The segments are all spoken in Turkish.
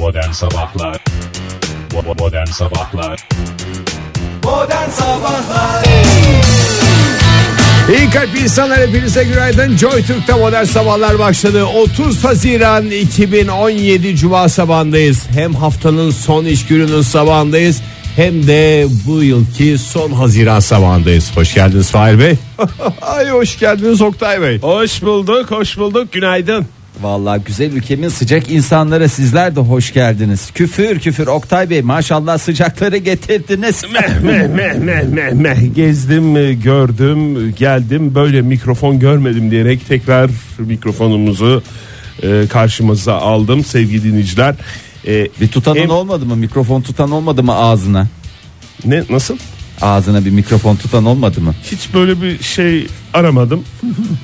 Modern Sabahlar Modern Sabahlar Modern Sabahlar İyi kalp insanlar hepinize günaydın. Joy Türk'te modern sabahlar başladı. 30 Haziran 2017 Cuma sabahındayız. Hem haftanın son iş gününün sabahındayız. Hem de bu yılki son Haziran sabahındayız. Hoş geldiniz Fahir Bey. Ay hoş geldiniz Oktay Bey. Hoş bulduk, hoş bulduk. Günaydın. Vallahi güzel ülkemin sıcak insanlara sizler de hoş geldiniz. Küfür küfür Oktay Bey maşallah sıcakları getirdiniz. Meh meh meh meh meh meh. Gezdim, gördüm, geldim. Böyle mikrofon görmedim diyerek tekrar mikrofonumuzu e, karşımıza aldım sevgili dinleyiciler. E, Bir tutanın hem- olmadı mı? Mikrofon tutan olmadı mı ağzına? Ne nasıl? Ağzına bir mikrofon tutan olmadı mı? Hiç böyle bir şey aramadım.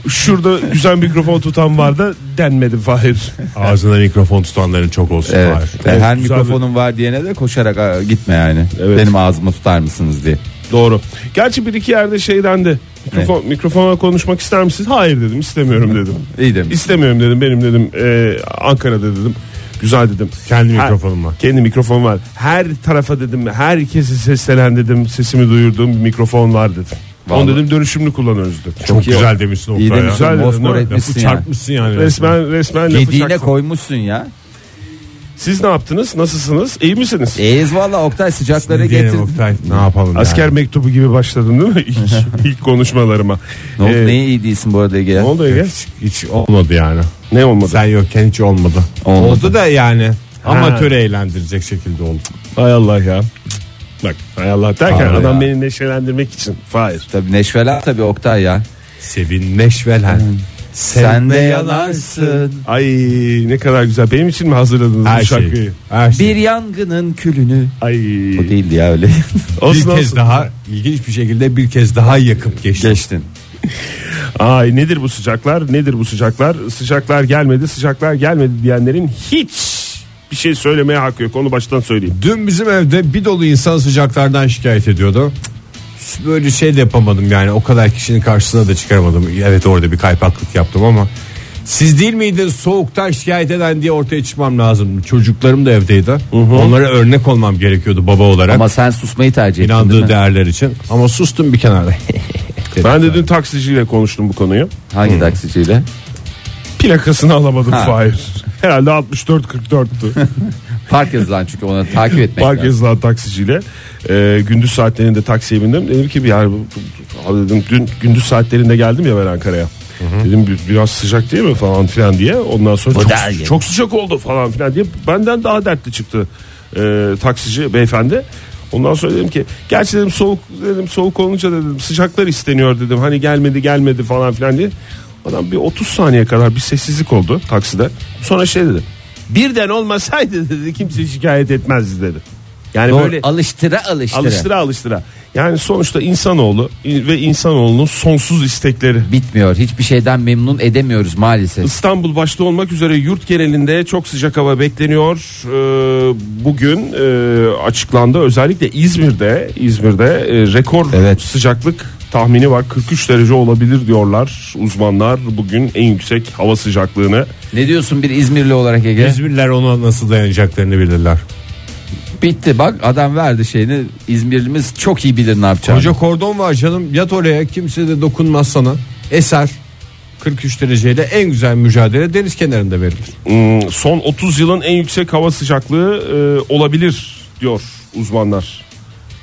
Şurada güzel mikrofon tutan var da denmedi Fahir. Ağzına mikrofon tutanların çok olsun Evet. Fahir. Ve Evet, her güzel mikrofonun var diyene de koşarak "Aa, gitme yani. Evet. Benim ağzıma tutar mısınız diye. Doğru. Gerçi bir iki yerde şeyden de mikrofon, mikrofona konuşmak ister misiniz? Hayır dedim istemiyorum dedim. İyi demiş. İstemiyorum dedim benim dedim e, Ankara'da dedim. Güzel dedim. Kendi Her- mikrofonum var. Kendi mikrofon var. Her tarafa dedim herkese seslenen dedim sesimi duyurduğum bir mikrofon var dedim. Onu Vallahi. dedim dönüşümlü kullanıyoruz dedim. Çok iyi güzel demişsin İyi Oktay ya. demişsin. Güzel Mosmor dedim, değil mi? etmişsin Lafı ya. çarpmışsın yani. Resmen resmen lafı Gediğine çaktım. koymuşsun ya. Siz ne yaptınız? Nasılsınız? İyi misiniz? İyiyiz valla Oktay sıcakları Ne diyelim getirdi. Oktay, ne yapalım Asker yani? mektubu gibi başladım değil mi? İlk, ilk konuşmalarıma. Ne oldu Ee, neye iyi değilsin bu arada Ege? ne oldu Ege? Hiç, hiç olmadı yani. Ne olmadı? Sen yokken hiç olmadı. Olmadı. Oldu da yani amatör eğlendirecek şekilde oldu. Hay Allah ya. Bak hay Allah derken Hay adam ya. beni neşelendirmek için. Hayır. Tabii neşveler tabii Oktay ya. Sevin neşvelen. Sen de yanarsın. Ay ne kadar güzel. Benim için mi hazırladınız Her bu şey. şarkıyı? Her şey. Bir yangının külünü. Ay. O değildi ya öyle. Olsun, bir kez olsun. daha ilginç bir şekilde bir kez daha yakıp geçti. Geçtin. Ay nedir bu sıcaklar? Nedir bu sıcaklar? Sıcaklar gelmedi, sıcaklar gelmedi diyenlerin hiç bir şey söylemeye hakkı yok. Onu baştan söyleyeyim. Dün bizim evde bir dolu insan sıcaklardan şikayet ediyordu. Böyle şey de yapamadım yani o kadar kişinin karşısına da çıkaramadım. Evet orada bir kaypaklık yaptım ama siz değil miydiniz soğuktan şikayet eden diye ortaya çıkmam lazım. Çocuklarım da evdeydi. Onlara örnek olmam gerekiyordu baba olarak. Ama sen susmayı tercih ettin değil inandığı mi? değerler için. Ama sustum bir kenarda. Ben de dün taksiciyle konuştum bu konuyu. Hangi taksiciyle? Plakasını alamadım Ha. Fahir. Herhalde 64-44'tü. Park yazılan çünkü onu takip etmek Park yazılan taksiciyle e, gündüz saatlerinde taksiye bindim. Dedim ki yani dedim, dün gündüz saatlerinde geldim ya ben Ankara'ya. Dedim "Bir- biraz sıcak değil mi falan filan diye. Ondan sonra çok, çok sıcak oldu falan filan diye benden daha dertli çıktı e, taksici beyefendi. Ondan sonra dedim ki gerçi dedim soğuk dedim soğuk olunca dedim sıcaklar isteniyor dedim. Hani gelmedi gelmedi falan filan diye. Adam bir 30 saniye kadar bir sessizlik oldu takside. Sonra şey dedi. Birden olmasaydı dedi kimse şikayet etmezdi dedi. Yani Doğru, böyle alıştıra alıştıra. alıştıra alıştıra. Yani sonuçta insanoğlu ve insanoğlunun sonsuz istekleri. Bitmiyor. Hiçbir şeyden memnun edemiyoruz maalesef. İstanbul başta olmak üzere yurt genelinde çok sıcak hava bekleniyor. Ee, bugün e, açıklandı. Özellikle İzmir'de İzmir'de e, rekor Evet. sıcaklık tahmini var. 43 derece olabilir diyorlar uzmanlar. Bugün en yüksek hava sıcaklığını. Ne diyorsun bir İzmirli olarak Ege? İzmirliler ona nasıl dayanacaklarını bilirler. Bitti bak adam verdi şeyini. İzmirlimiz çok iyi bilir ne yapacağını. Koca kordon var canım yat oraya kimse de dokunmaz sana. Eser 43 dereceyle en güzel mücadele deniz kenarında verilir. Hmm, son 30 yılın en yüksek hava sıcaklığı e, olabilir diyor uzmanlar.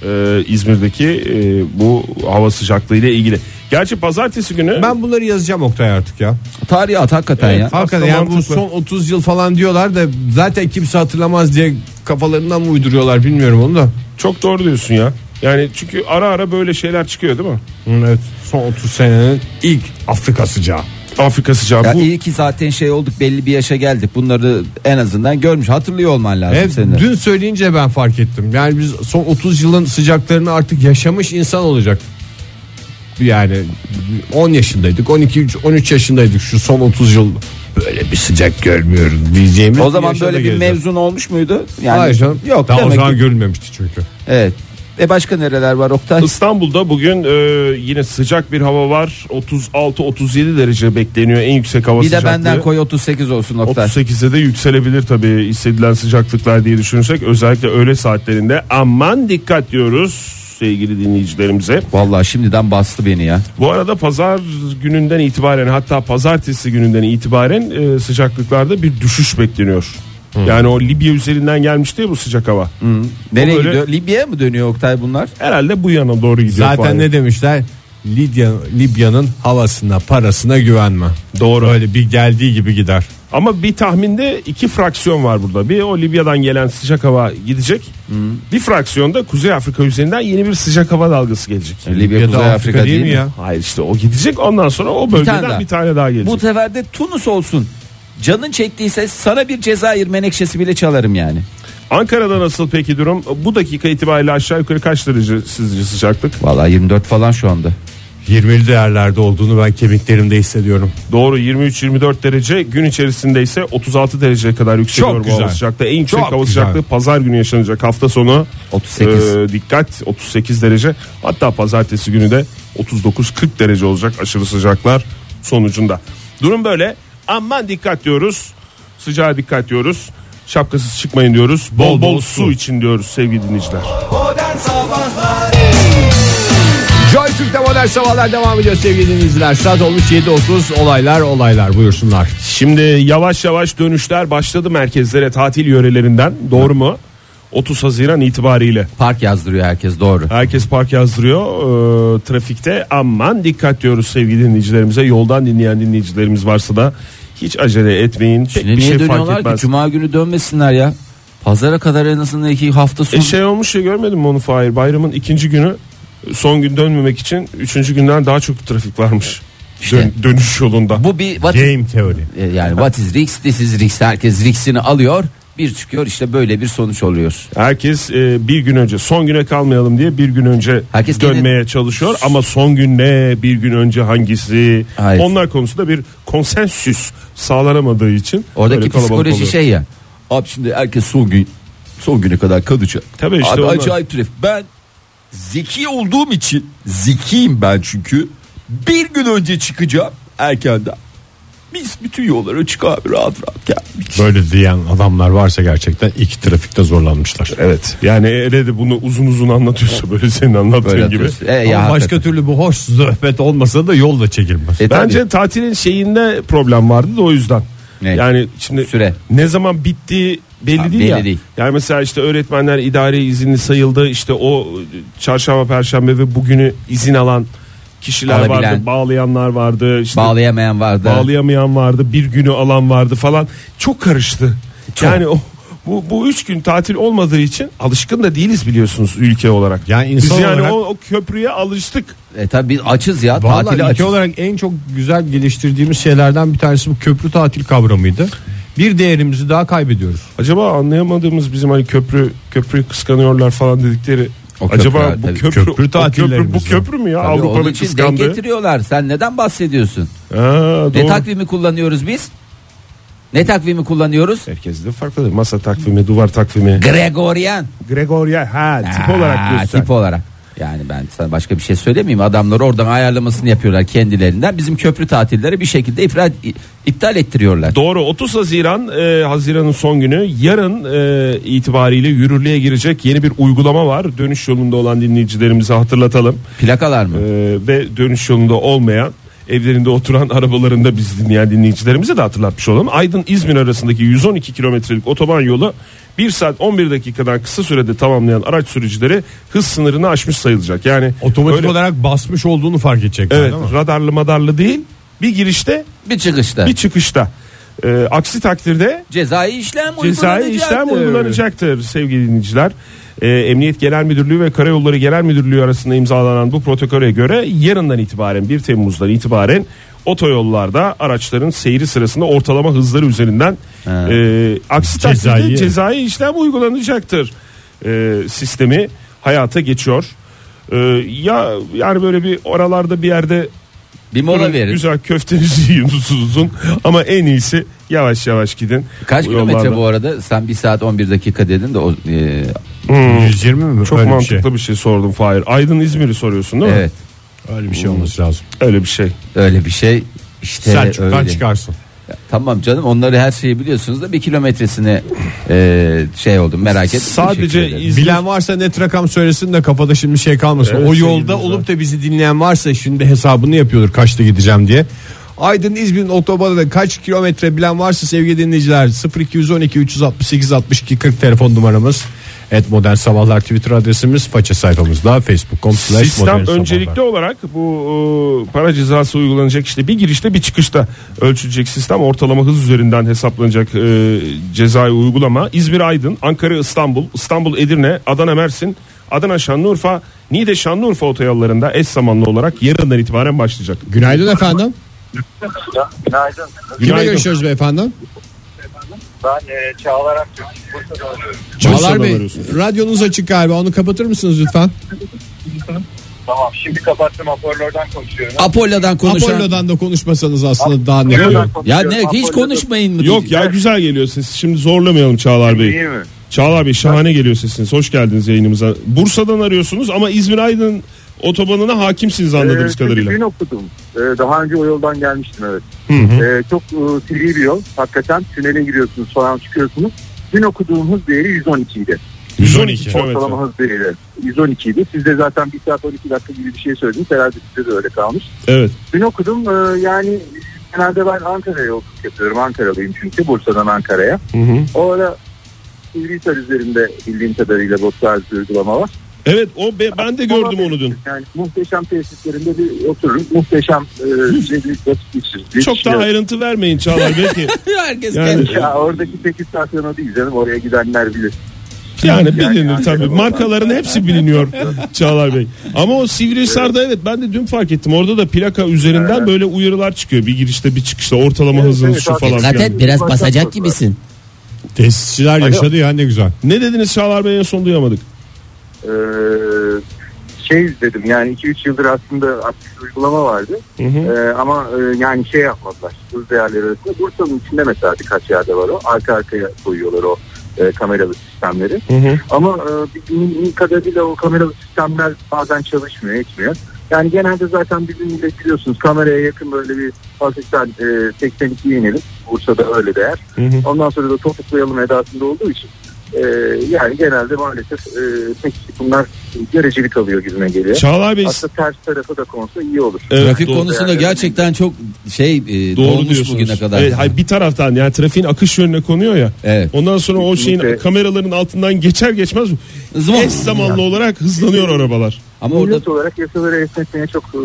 E, İzmir'deki e, bu hava sıcaklığı ile ilgili. Gerçi pazartesi günü Ben bunları yazacağım Oktay artık ya. Tarihi at hakikaten Evet. ya. Hakikaten yani bu mantıklı. son 30 yıl falan diyorlar da zaten kimse hatırlamaz diye kafalarından mı uyduruyorlar bilmiyorum onu da. çok doğru diyorsun ya. Yani çünkü ara ara böyle şeyler çıkıyor değil mi? Evet son 30 senenin ilk Afrika sıcağı. Afrika sıcağı. Ya bu iyi ki zaten şey olduk belli bir yaşa geldik. Bunları en azından görmüş hatırlıyor olman lazım Evet, senin. dün söyleyince ben fark ettim. Yani biz son 30 yılın sıcaklarını artık yaşamış insan olacak. Yani 10 yaşındaydık, 12 13 yaşındaydık şu son 30 yıl böyle bir sıcak görmüyoruz diyeceğimiz. O zaman böyle bir geleceğiz. mevzun olmuş muydu? Yani Hayır canım. Yok Daha o zaman ki- görülmemişti çünkü. Evet. E başka nereler var Oktay? İstanbul'da bugün e, yine sıcak bir hava var. 36-37 derece bekleniyor en yüksek hava Bir de sıcaklığı. benden koy 38 olsun Oktay. 38'e de yükselebilir tabii hissedilen sıcaklıklar diye düşünürsek özellikle öğle saatlerinde aman dikkat diyoruz sevgili dinleyicilerimize. Vallahi şimdiden bastı beni ya. Bu arada pazar gününden itibaren hatta pazartesi gününden itibaren e, sıcaklıklarda bir düşüş bekleniyor. Yani o Libya üzerinden gelmişti ya bu sıcak hava. Nereye böyle- gidiyor? Libya'ya mı dönüyor Oktay bunlar? Herhalde bu yana doğru gidiyor. Zaten Fahir. ne demişler? Libya Libya'nın havasına, parasına güvenme. Doğru. Öyle bir geldiği gibi gider. Ama bir tahminde iki fraksiyon var burada. Bir o Libya'dan gelen sıcak hava gidecek. Bir fraksiyonda Kuzey Afrika üzerinden yeni bir sıcak hava dalgası gelecek. Libya Libya'da Kuzey Afrika, değil mi ya? Hayır işte o gidecek ondan sonra o bölgeden bir tane daha. daha, gelecek. Bu sefer de Tunus olsun. Canın çektiyse sana bir Cezayir menekşesi bile çalarım yani. Ankara'da nasıl peki durum? Bu dakika itibariyle aşağı yukarı kaç derece sizce sıcaklık? Vallahi 24 falan şu anda. 20'li değerlerde olduğunu ben kemiklerimde hissediyorum. Doğru 23-24 derece gün içerisinde ise 36 dereceye kadar yükseliyor Çok bu hava güzel. sıcaklığı. En yüksek Çok hava güzel. sıcaklığı pazar günü yaşanacak hafta sonu. 38. Ee, dikkat 38 derece hatta pazartesi günü de 39-40 derece olacak aşırı sıcaklar sonucunda. Durum böyle aman dikkat diyoruz sıcağa dikkat diyoruz şapkasız çıkmayın diyoruz bol bol, su için diyoruz sevgili dinleyiciler. Joy Türk'te modern sabahlar devam ediyor sevgili dinleyiciler. Saat olmuş 7.30 olaylar olaylar buyursunlar. Şimdi yavaş yavaş dönüşler başladı merkezlere tatil yörelerinden doğru mu? 30 Haziran itibariyle. Park yazdırıyor herkes doğru. Herkes park yazdırıyor ee, trafikte aman dikkat diyoruz sevgili dinleyicilerimize yoldan dinleyen dinleyicilerimiz varsa da hiç acele etmeyin pek Şimdi bir niye şey fark dönüyorlar ki? etmez. Cuma günü dönmesinler ya. Pazara kadar en azından iki hafta sonra. E şey olmuş ya görmedin mi onu Fahir bayramın ikinci günü son gün dönmemek için üçüncü günden daha çok trafik varmış. İşte. Dön- dönüş yolunda. Bu bir what is- Game teori. e, yani what is risk this is risk herkes riskini alıyor bir çıkıyor işte böyle bir sonuç oluyor. Herkes e, bir gün önce son güne kalmayalım diye bir gün önce Herkes dönmeye çalışıyor ama son gün ne bir gün önce hangisi Evet. onlar konusunda bir konsensüs sağlanamadığı için Oradaki psikoloji oluyor. şey ya. Abi şimdi herkes son gün son güne kadar kalacak. Tabii işte Abi onlar. acayip trafik. Ben zeki olduğum için zekiyim ben çünkü. Bir gün önce çıkacağım erkenden. Biz bütün yollara açık abi rahat rahat geldik. Böyle diyen adamlar varsa gerçekten iki trafikte zorlanmışlar. Evet yani hele de bunu uzun uzun anlatıyorsa böyle senin anlattığın Böyle gibi. atıyorsun. E, ya Ama başka hakikaten. türlü bu hoş sohbet olmasa da yol da çekilmez. E, tabii. Bence tatilin şeyinde problem vardı da o yüzden. Ne? Yani şimdi Süre. ne zaman bittiği belli Ha, değil belli ya. değil. Yani mesela işte öğretmenler idari izinli sayıldı. İşte o çarşamba perşembe ve bugünü izin alan kişiler Alabilen. vardı, bağlayanlar vardı, işte Bağlayamayan vardı. bağlayamayan vardı, bir günü alan vardı falan. Çok karıştı. Yani o bu bu üç gün tatil olmadığı için alışkın da değiliz biliyorsunuz ülke olarak. Yani Biz insan yani olarak- o, o köprüye alıştık. E tabi biz açız ya. Vallahi tatili ülke açız. olarak en çok güzel geliştirdiğimiz şeylerden bir tanesi bu köprü tatil kavramıydı. Bir değerimizi daha kaybediyoruz. Acaba anlayamadığımız bizim hani köprü köprüyü kıskanıyorlar falan dedikleri O köprü, acaba bu köprü, Köprü o köprü bu köprü mü ya Tabii Avrupa'nın için denk kıskandığı? getiriyorlar. Sen neden bahsediyorsun? Ha, Ne takvimi kullanıyoruz biz? Ne takvimi kullanıyoruz? Herkes de farklıdır. Masa takvimi, duvar takvimi. Gregorian. Gregorian ha tip Aa, olarak diyorsun. Tip olarak. Yani ben sana başka bir şey söylemeyeyim. Adamlar oradan ayarlamasını yapıyorlar kendilerinden. Bizim köprü tatilleri bir şekilde ifrat, iptal ettiriyorlar. Doğru 30 Haziran e, Haziran'ın son günü yarın e, itibariyle yürürlüğe girecek yeni bir uygulama var. Dönüş yolunda olan dinleyicilerimize hatırlatalım. Plakalar mı? E, ve dönüş yolunda olmayan evlerinde oturan arabalarında biz dinleyen dinleyicilerimize de hatırlatmış olalım. Aydın İzmir arasındaki 112 kilometrelik otoban yolu 1 saat 11 dakikadan kısa sürede tamamlayan araç sürücüleri hız sınırını aşmış sayılacak. Yani Otomatik öyle- olarak basmış olduğunu fark edecekler evet değil mi? radarlı madarlı değil bir girişte Bir çıkışta. bir çıkışta. E, aksi takdirde Cezai işlem Cezai uygulanacaktır. işlem uygulanacaktır sevgili dinleyiciler. Ee, Emniyet Genel Müdürlüğü ve Karayolları Genel Müdürlüğü arasında imzalanan bu protokole göre yarından itibaren 1 Temmuz'dan itibaren otoyollarda araçların seyri sırasında ortalama hızları üzerinden e, aksi Cezai. takdirde cezai işlem uygulanacaktır e, sistemi hayata geçiyor. E, ya yani böyle bir oralarda bir yerde Bir mola durun, verin. güzel köftenizi yiyin uzun ama en iyisi yavaş yavaş gidin. Kaç Bu kilometre yollarda. bu arada? Sen 1 saat 11 dakika dedin de o e, 120 mi? Çok Öyle bir mantıklı şey. bir şey. sordum Fahir. Aydın İzmir'i soruyorsun değil mi? Evet Öyle bir şey olması lazım. Öyle bir şey. öyle bir şey işte Selçuk'tan öyle. çıkarsın. Tamam canım onları her şeyi biliyorsunuz da bir kilometresine e, şey oldum merak ettim. Sadece Teşekkür ederim. İzmir Bilen varsa net rakam söylesin de kafada şimdi şey kalmasın. Evet, o yolda olup da bizi dinleyen varsa şimdi hesabını yapıyordur kaçta gideceğim diye. Aydın İzmir'in otobanında kaç kilometre bilen varsa sevgili dinleyiciler 0212 368 62 40 telefon numaramız. Et Modern Sabahlar Twitter adresimiz faça sayfamızda facebook.com slash Sistem modern öncelikli sabahlar. olarak bu e, para cezası uygulanacak işte bir girişte bir çıkışta ölçülecek sistem ortalama hız üzerinden hesaplanacak e, cezai uygulama İzmir Aydın Ankara İstanbul İstanbul Edirne Adana Mersin Adana Şanlıurfa Niğde Şanlıurfa otoyollarında eş zamanlı olarak yarından itibaren başlayacak. Günaydın efendim. Günaydın. Kime Günaydın. görüşüyoruz beyefendi? Ben e, Çağlar Aktürk. Bursa'da. Çağlar Bey arıyorsun. radyonuz açık galiba onu kapatır mısınız lütfen? Tamam şimdi kapattım hoparlörden konuşuyorum. Apollo'dan konuşan. Apollo'dan da konuşmasanız aslında daha ne? Apollo'dan Ya ne hiç konuşmayın mı? Yok ya güzel geliyor ses. Şimdi zorlamayalım Çağlar Bey. İyi mi? Çağlar Bey şahane geliyor sesiniz. Hoş geldiniz yayınımıza. Bursa'dan arıyorsunuz ama İzmir Aydın otobanına hakimsiniz anladığımız Ee, kadarıyla. Dün okudum. Ee, daha önce o yoldan gelmiştim evet. Ee, çok e, sivri bir yol. Hakikaten tünele giriyorsunuz falan çıkıyorsunuz. Dün okuduğum hız değeri 112 idi. 112 kilometre. Ortalama hız değeri 112 idi. Siz de zaten 1 saat 12 dakika gibi bir şey söylediniz. Herhalde sizde de öyle kalmış. Evet. Dün okudum e, yani genelde ben Ankara'ya yolculuk yapıyorum. Ankaralıyım çünkü Bursa'dan Ankara'ya. Hı hı. O ara Sivrihisar üzerinde bildiğim kadarıyla bu tarz bir uygulama var. Evet o be- ben de gördüm onu dün. Yani muhteşem tesislerinde bir otururum. Muhteşem e, şey bir vakit geçiririz. Çok da ayrıntı vermeyin Çağlar Bey ki. Herkes Yani- kendi. Ya oradaki tek istasyon o değil canım. Oraya gidenler bilir. Yani bilinir Yani tabii. Ankara- Markaların hepsi biliniyor Çağlar Bey. Ama o Sivrihisar'da evet ben de dün fark ettim. Orada da plaka üzerinden Evet. böyle uyarılar çıkıyor. Bir girişte bir çıkışta ortalama Evet, hızınız evet, şu falan Dikkat et biraz basacak gibisin. Tesisçiler yaşadı ya ne güzel. Ne dediniz Çağlar Bey en son duyamadık. Ee, şey izledim yani 2-3 yıldır aslında aktif uygulama vardı. Hı hı. Ee, ama e, yani şey yapmadılar. Hız değerleri arasında. Bursa'nın içinde mesela birkaç yerde var o. Arka arkaya koyuyorlar o e, kameralı sistemleri. Hı hı. Ama e, bildiğim kadarıyla o kameralı sistemler bazen çalışmıyor, etmiyor. Yani genelde zaten millet biliyorsunuz kameraya yakın böyle bir hafiften e, 82'ye inelim. Bursa'da öyle değer. Hı hı. Ondan sonra da topuklayalım edasında olduğu için e, yani genelde maalesef e, pek bunlar göreceli kalıyor gibime geliyor. Çağlar Bey Aslında ters tarafı da konsa iyi olur. Evet, Trafik doğru. konusunda Yani- gerçekten çok şey e, Doğru dolmuş diyorsunuz. bugüne kadar. Evet, hayır, bir taraftan yani trafiğin akış yönüne konuyor ya. Evet. Ondan sonra o şeyin Kesinlikle. kameraların altından geçer geçmez Zıvon. eş zamanlı olarak hızlanıyor arabalar. Ama orada Millet olarak yasaları esnetmeye çok e,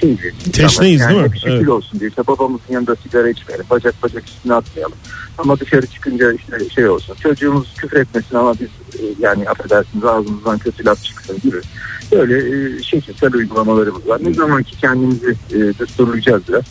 şeyiz. Teşneyiz yani değil mi? hep şekil Evet. olsun diye. İşte babamızın yanında sigara içmeyelim. Bacak bacak üstüne atmayalım. Ama dışarı çıkınca işte şey olsun. Çocuğumuz küfür etmesin ama biz e, yani affedersiniz ağzımızdan kötü laf çıksın gibi. Böyle e, şekilsel uygulamalarımız var. Ne zaman ki kendimizi e, düsturlayacağız biraz.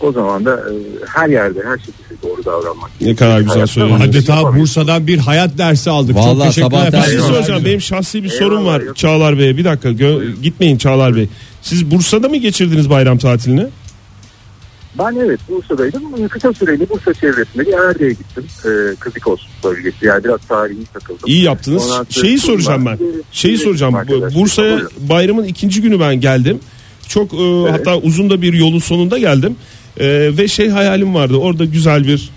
O zaman da e, her yerde her şekilde doğru davranmak. Ne kadar güzel söylediniz. Adeta Bursa'dan bir hayat dersi aldık. Çok Vallahi teşekkürler sabahtan- Bir efendim. şey soracağım. Benim şahsi bir sorun Eyvallah, var yok. Çağlar Bey. Bir dakika gö- gitmeyin Çağlar Bey. Siz Bursa'da mı geçirdiniz bayram tatilini? Ben evet Bursa'daydım. Kısa süreli Bursa çevresinde bir Erde'ye gittim. Ee, Kızıkos bölgesi. Yani biraz tarihi takıldım. İyi yaptınız. Ondan sonra Şeyi soracağım ben. Turlar- Şeyi soracağım. Bu- Arkadaşlar, Bursa'ya buyurun. bayramın ikinci günü ben geldim. Çok e, hatta uzun da bir yolun sonunda geldim. E, ve şey hayalim vardı. Orada güzel bir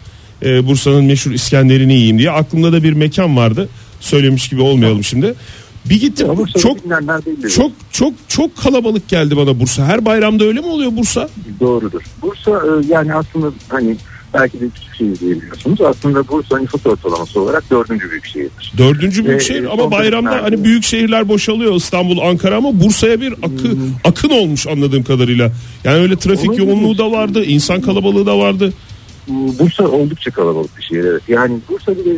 e, Bursa'nın meşhur İskender'ini yiyeyim diye. Aklımda da bir mekan vardı. Söylemiş gibi olmayalım şimdi. Bir gittim. Ya Çok çok çok çok kalabalık geldi bana Bursa. Her bayramda öyle mi oluyor Bursa? Doğrudur. Bursa e, yani aslında hani belki de küçük şehir diyebiliyorsunuz. Aslında Bursa nüfus ortalaması olarak dördüncü büyük şehirdir. Dördüncü büyük Ve, şehir e, ama bayramda hani büyük şehirler boşalıyor İstanbul, Ankara ama Bursa'ya bir akı, Hmm. akın olmuş anladığım kadarıyla. Yani öyle trafik Olabilir. yoğunluğu da vardı, insan kalabalığı da vardı. Bursa oldukça kalabalık bir şehir evet. Yani Bursa ile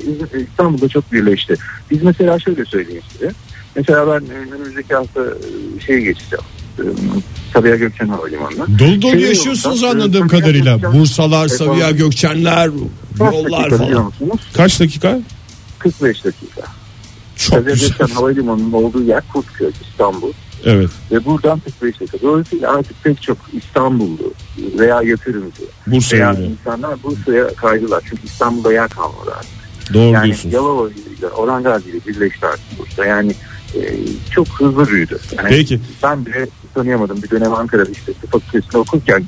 İstanbul'da çok birleşti. Biz mesela şöyle söyleyeyim size. Mesela ben e, önümüzdeki hafta e, şeye geçeceğim. E, Sabiha Gökçen Havalimanı'na. Dolu dolu Şey yaşıyorsunuz yolda, anladığım kadarıyla. Sabiha Bursalar, Gökçen- Sabiha Gökçenler, Kaç yollar falan. Kaç dakika? 45 dakika. Çok Sabiha güzel. Gökçen Havalimanı'nın olduğu yer Kurtköy, İstanbul. Evet. Ve buradan 45 dakika. Dolayısıyla artık pek çok İstanbullu veya yatırımcı Bursa'ya veya gidiyor. insanlar Bursa'ya kaydılar. Çünkü İstanbul'da yer kalmadı artık. Doğru yani diyorsun. Yalova ile Orhan Gazi ile birleşti artık Bursa. Yani çok hızlı büyüdü. Yani Peki. Ben bile tanıyamadım bir dönem Ankara'da işte tıp fakültesinde okurken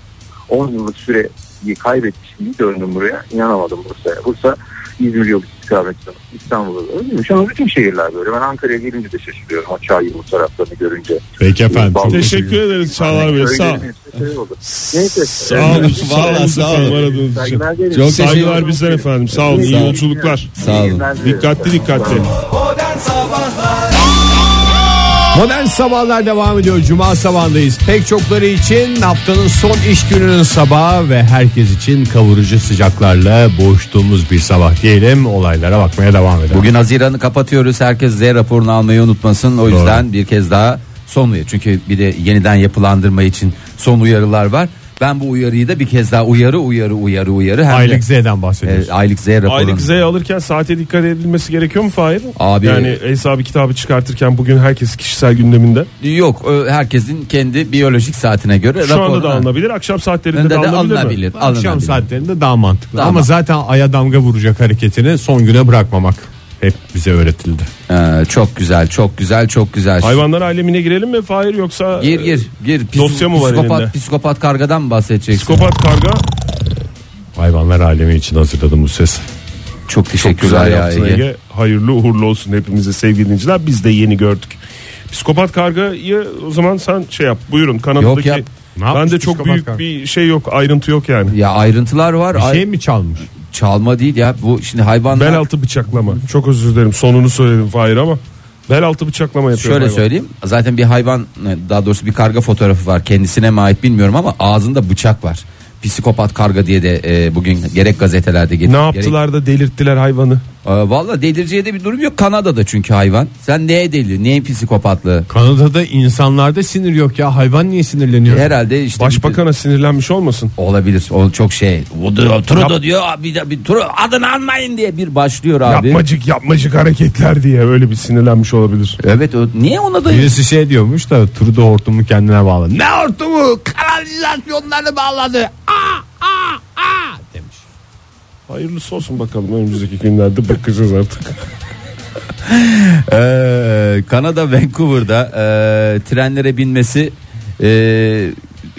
10 yıllık süreyi kaybetmişim. Bir döndüm buraya. inanamadım Bursa'ya. Bursa İzmir yolu istikametinde İstanbul'da öyleymiş ama bütün şehirler böyle. Ben Ankara'ya gelince de şaşırıyorum. O yolu taraflarını görünce. Peki efendim. Balkon- Teşekkür ederiz Çağlar Bey. Sağ, şey. Neyse. sağ olun. Sağ olun. Sağ olun. İçin. Saygılar gelin. Çok Saygılar bizden efendim. Sağ olun. İyi Sağ olun. yolculuklar. Sağ olun. Dikkatli dikkatli. Modern Sabahlar Modern sabahlar devam ediyor. Cuma sabahındayız. Pek çokları için haftanın son iş gününün sabahı ve herkes için kavurucu sıcaklarla boğuştuğumuz bir sabah diyelim. Olaylara bakmaya devam edelim. Bugün Haziran'ı kapatıyoruz. Herkes Z raporunu almayı unutmasın. O yüzden bir kez daha son uyarı. Çünkü bir de yeniden yapılandırma için son uyarılar var. Ben bu uyarıyı da bir kez daha uyarı uyarı uyarı uyarı. Hem de- Aylık Z'den bahsediyoruz. E, aylık Z raporu. Aylık Z alırken saate dikkat edilmesi gerekiyor mu Fahir? Abi- Yani hesabı kitabı çıkartırken bugün herkes kişisel gündeminde. Yok herkesin kendi biyolojik saatine göre Şu anda raporu- da alınabilir. Akşam saatlerinde de, de alınabilir, mi? alınabilir. Akşam alınabilir. saatlerinde daha mantıklı. Daha Ama mantıklı. zaten aya damga vuracak hareketini son güne bırakmamak hep bize öğretildi. Ee, çok güzel çok güzel çok güzel. Hayvanlar alemine girelim mi Fahir yoksa Gir gir gir. Pis- Dosya mı var psikopat, elinde? Psikopat kargadan mı bahsedeceksin? psikopat karga Hayvanlar alemi için hazırladım bu sesi. Çok çok teşekkürler güzel ya yaptın Ege. Ege. Hayırlı uğurlu olsun hepimize sevgili dinleyiciler. Biz de yeni gördük. Psikopat kargayı o zaman sen şey yap. Buyurun kanalındaki. Yok ya. Ne yapmış Bende çok büyük karga? bir şey yok. Ayrıntı yok yani. Ya ayrıntılar var. Bir şey mi çalmış? Çalma değil ya. Bu şimdi hayvanlar. Bel altı bıçaklama. Çok özür dilerim. Sonunu söyledim Fahir ama. Bel altı bıçaklama yapıyor. Şöyle hayvan. söyleyeyim. Zaten bir hayvan daha doğrusu bir karga fotoğrafı var. Kendisine mi ait bilmiyorum ama ağzında bıçak var. Psikopat karga diye de e, bugün gerek gazetelerde getir. Ne yaptılar da delirttiler hayvanı? Gerek, Valla deliriciye de bir durum yok. Kanada'da çünkü hayvan. Sen neye delir? Neye psikopatlığı? Kanada'da insanlarda sinir yok ya. Hayvan niye sinirleniyor? Herhalde işte Başbakan'a sinirlenmiş olmasın? olabilir. O çok şey. O da, Trudeau diyor bir, de- bir Trudeau adını anmayın diye bir başlıyor abi. Yapmacık yapmacık hareketler diye öyle bir sinirlenmiş olabilir. Evet o, niye ona da Birisi şey diyormuş da Trudeau hortumu kendine bağladı. Ne hortumu? Kanalizasyonları bağladı. Aa, aa, aa demiş. Hayırlısı olsun bakalım önümüzdeki günlerde bakacağız artık. Ee, Kanada Vancouver'da e, trenlere binmesi e,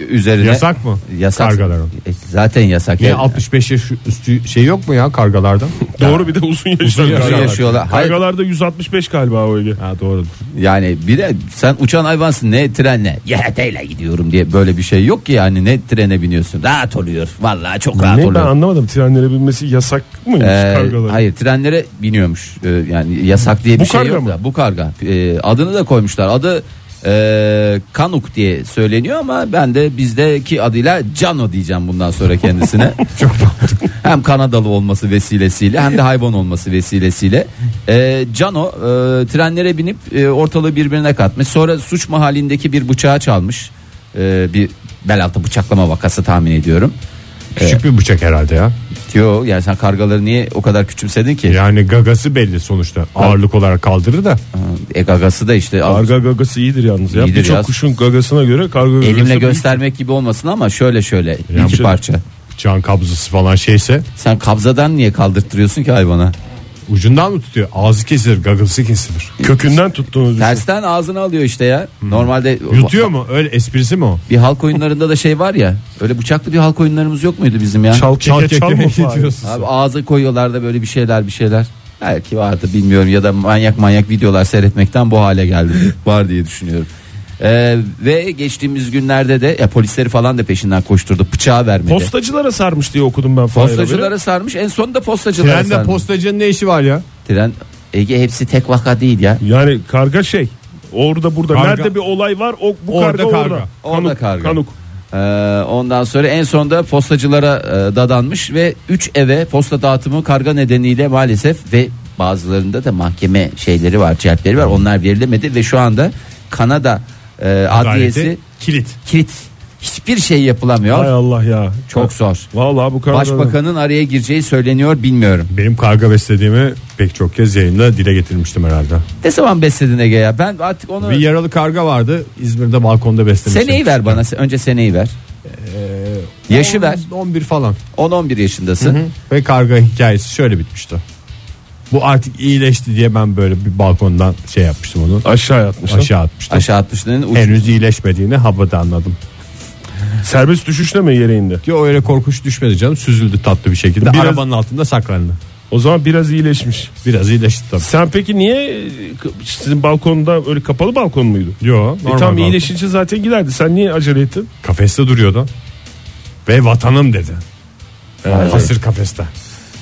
üzerine Yasak mı? Yasak. Kargaların. E, zaten yasak. Niye Yani 65 yaş üstü şey yok mu ya kargalarda? Doğru bir de uzun yaşlar. Uzun yaşıyorlar. Hayır. Kargalarda 165 galiba o Ege. Ha doğrudur. Yani bir de sen uçan hayvansın ne trenle YHT'yle gidiyorum diye böyle bir şey yok ki yani ne trene biniyorsun rahat oluyor vallahi çok rahat Ne ben oluyor. anlamadım trenlere binmesi yasak mıymış Ee, kargaların? hayır trenlere biniyormuş Ee, yani yasak diye bir Bu şey karga yok mı? da bu karga Ee, adını da koymuşlar adı e, Kanuk diye söyleniyor ama ben de bizdeki adıyla Cano diyeceğim bundan sonra kendisine. Çok hem Kanadalı olması vesilesiyle hem de hayvan olması vesilesiyle. Ee, Cano e, trenlere binip e, ortalığı birbirine katmış. Sonra suç mahallindeki bir bıçağı çalmış. Ee, bir bel altı bıçaklama vakası tahmin ediyorum. Küçük bir bıçak herhalde ya. Yo yani sen kargaları niye o kadar küçümsedin ki? Yani gagası belli sonuçta. Ağırlık olarak kaldırır da. E gagası da işte Karga gagası iyidir yalnız ya. İyidir ya. Birçok kuşun gagasına göre karga gagası elimle büyük. göstermek gibi olmasın ama şöyle şöyle iki şey- parça. Bıçağın kabzası falan şeyse Sen kabzadan niye kaldırttırıyorsun ki hayvana? Ucundan mı tutuyor? Ağzı kesilir, gagası kesilir. Kökünden tuttuğunu düşün. Tersten ağzını alıyor işte ya. Normalde Yutuyor mu? Öyle esprisi mi o? bir halk oyunlarında da şey var ya. Öyle bıçaklı bir halk oyunlarımız yok muydu bizim ya? Çal Çal keke çal mı keke diyorsun. Abi ağzı koyuyorlar da böyle bir şeyler bir şeyler. Belki vardı bilmiyorum ya da manyak manyak videolar seyretmekten bu hale geldi. var diye düşünüyorum. Ee, ve geçtiğimiz günlerde de ya polisleri falan da peşinden koşturdu. Bıçağı vermedi. Postacılara sarmış diye okudum ben Fahir haberi. Postacılara sarmış en sonunda postacılara Trende sarmış. postacının ne işi var ya? Tren Ege hepsi tek vaka değil ya. Yani karga şey. Orada burada Karga. nerede bir olay var o bu Orada karga, karga. orada. Orada Kanuk, karga. Kanuk. Ee, ondan sonra en sonunda postacılara e, dadanmış ve 3 eve posta dağıtımı karga nedeniyle maalesef ve bazılarında da mahkeme şeyleri var, celtleri var. Onlar verilemedi ve şu anda Kanada e, adliyesi Adaleti kilit. kilit. Hiçbir şey yapılamıyor. Hay Allah ya. Çok zor. Vallahi bu karga. Başbakanın araya gireceği söyleniyor bilmiyorum. Benim karga beslediğimi pek çok kez yayında dile getirmiştim herhalde. Ne zaman besledin Ege ya? Ben artık onu Bir yaralı karga vardı İzmir'de balkonda beslemiştim. seneyi ver bana. Önce seneyi ver. Yaşı ver. 11 falan. 10-11 yaşındasın. Ve karga hikayesi şöyle bitmişti. Bu artık iyileşti diye ben böyle bir balkondan şey yapmıştım onu. Aşağı yatmışlar. Aşağı atmıştım. Aşağı atmışların uç. Henüz iyileşmediğini havada anladım. Serbest düşüşle mi yere indi? Ki o öyle korkunç düşmedi canım. Süzüldü tatlı bir şekilde. Biraz- Arabanın altında saklandı. O zaman biraz iyileşmiş. Biraz iyileşti tabii. Sen peki niye sizin balkonda öyle kapalı balkon muydu? Yo, E tam iyileşince zaten giderdi. Sen niye acele ettin? Kafeste duruyordu. Ve vatanım dedi. Hasır kafeste.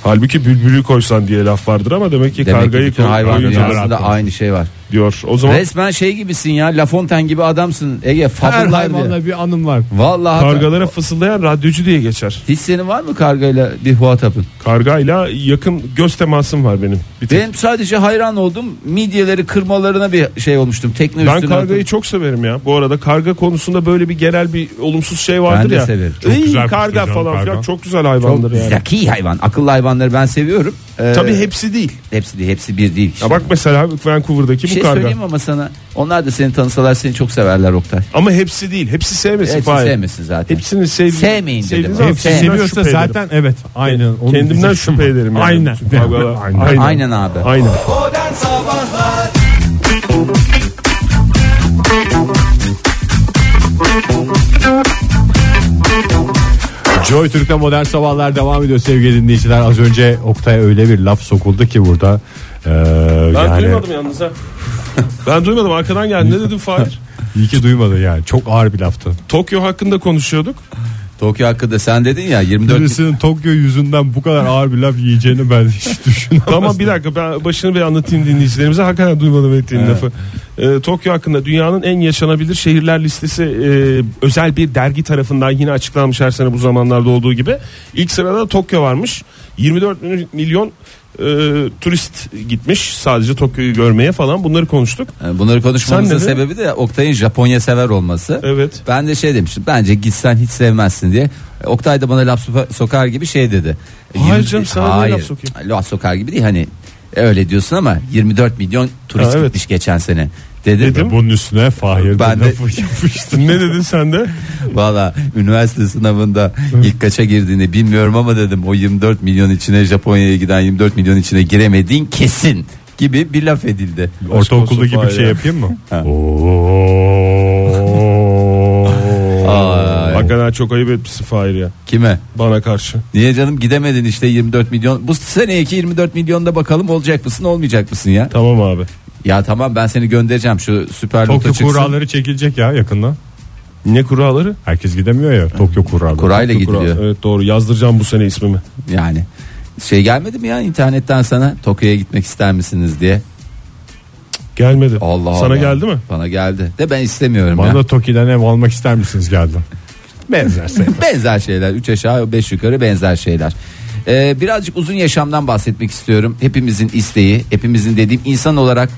Halbuki bülbülü koysan diye laf vardır ama demek ki Demek ki kargayı bütün koy- hayvan koyunca dünyasında aynı şey var. Diyor. O zaman Resmen şey gibisin ya. La Fontaine gibi adamsın. Ege Her fabullar diye. hayvanla bir anım var. Vallahi kargalara fısıldayan radyocu diye geçer. hiç senin var mı kargayla bir huatapın? Kargayla yakın göz temasım var benim. Bir tek. Benim sadece hayran oldum. Midyeleri kırmalarına bir şey olmuştum. Tekne Ben üstüne kargayı atıp- çok severim ya. Bu arada karga konusunda böyle bir genel bir olumsuz şey vardır de ya. severim. Çok İyi, güzel karga kuştur canım, falan karga. filan çok güzel hayvandır çok yani. zeki hayvan. Akıllı hayvanları ben seviyorum. Ee, Tabii hepsi değil. hepsi değil, hepsi bir değil. Ya bak mesela Vancouver'daki bir bu şey karga. söyleyeyim ama sana. Onlar da seni tanısalar seni çok severler Oktay. Ama hepsi değil. Hepsi sevmesin. Hepsi Fahir. sevmesin zaten. Hepsini sevdi. Sevmeyin dedim. sevdiğiniz Hepsi kendimden seviyorsa şüphe ederim. zaten evet. Aynen. onu Kendimden diyecektim. şüphe ederim yani. Aynen. Bütün kavgalar- Aynen. Aynen abi. Aynen. Modern Sabahlar Joy Türk'te modern sabahlar devam ediyor sevgili dinleyiciler. Az önce Oktay'a öyle bir laf sokuldu ki burada. Ee, Ben yani duymadım yalnız ha. ben duymadım arkadan geldi. Ne dedin Fahir? iyi ki duymadı yani. Çok ağır bir laftı. Tokyo hakkında konuşuyorduk. Tokyo hakkında sen dedin ya 24 Birisinin Tokyo yüzünden bu kadar ağır bir laf yiyeceğini ben hiç düşünemezdim. Tamam bir dakika ben başını bir anlatayım dinleyicilerimize. Hakikaten duymadım ettiğin lafı. Ee, Tokyo hakkında dünyanın en yaşanabilir şehirler listesi e, özel bir dergi tarafından yine açıklanmış her sene bu zamanlarda olduğu gibi. İlk sırada Tokyo varmış. 24 milyon e, turist gitmiş sadece Tokyo'yu görmeye falan bunları konuştuk. Yani Bunları konuşmamızın Sen sebebi de Oktay'ın Japonya sever olması. Evet. Ben de şey demiştim. Bence gitsen hiç sevmezsin diye. Oktay da bana laf soka- sokar gibi şey dedi. Hayır canım, sana Hayır. laf sokayım? Laf sokar gibi değil hani öyle diyorsun ama 24 milyon turist Ha, evet. gitmiş geçen sene. Dedim. Dedim. Bunun üstüne Fahir Ben de de- lafı yapıştı. ne dedin sen de? Valla üniversite sınavında ilk kaça girdiğini bilmiyorum ama dedim o 24 milyon içine Japonya'ya giden 24 milyon içine giremediğin kesin gibi bir laf edildi. Ortaokulda gibi bir şey ya. yapayım mı? Hakikaten çok ayıp etmişsin Fahir ya. kime? Bana karşı. Niye canım gidemedin işte 24 milyon. Bu seneki 24 milyonda bakalım olacak mısın olmayacak mısın ya? Tamam abi. Ya tamam ben seni göndereceğim şu süper Tokyo çıksın. kuralları çekilecek ya yakında. Ne kuralları? Herkes gidemiyor ya Tokyo kuralları. Kurayla Kural. gidiliyor. Evet doğru yazdıracağım bu sene ismimi. Yani şey gelmedi mi ya internetten sana Tokyo'ya gitmek ister misiniz diye. Gelmedi. Allah Sana Allah. geldi mi? Bana geldi. De ben istemiyorum Bana ya. da Toki'den ev almak ister misiniz geldi. Benzer şey. benzer şeyler. 3 aşağı 5 yukarı benzer şeyler. Ee, birazcık uzun yaşamdan bahsetmek istiyorum. Hepimizin isteği, hepimizin dediğim insan olarak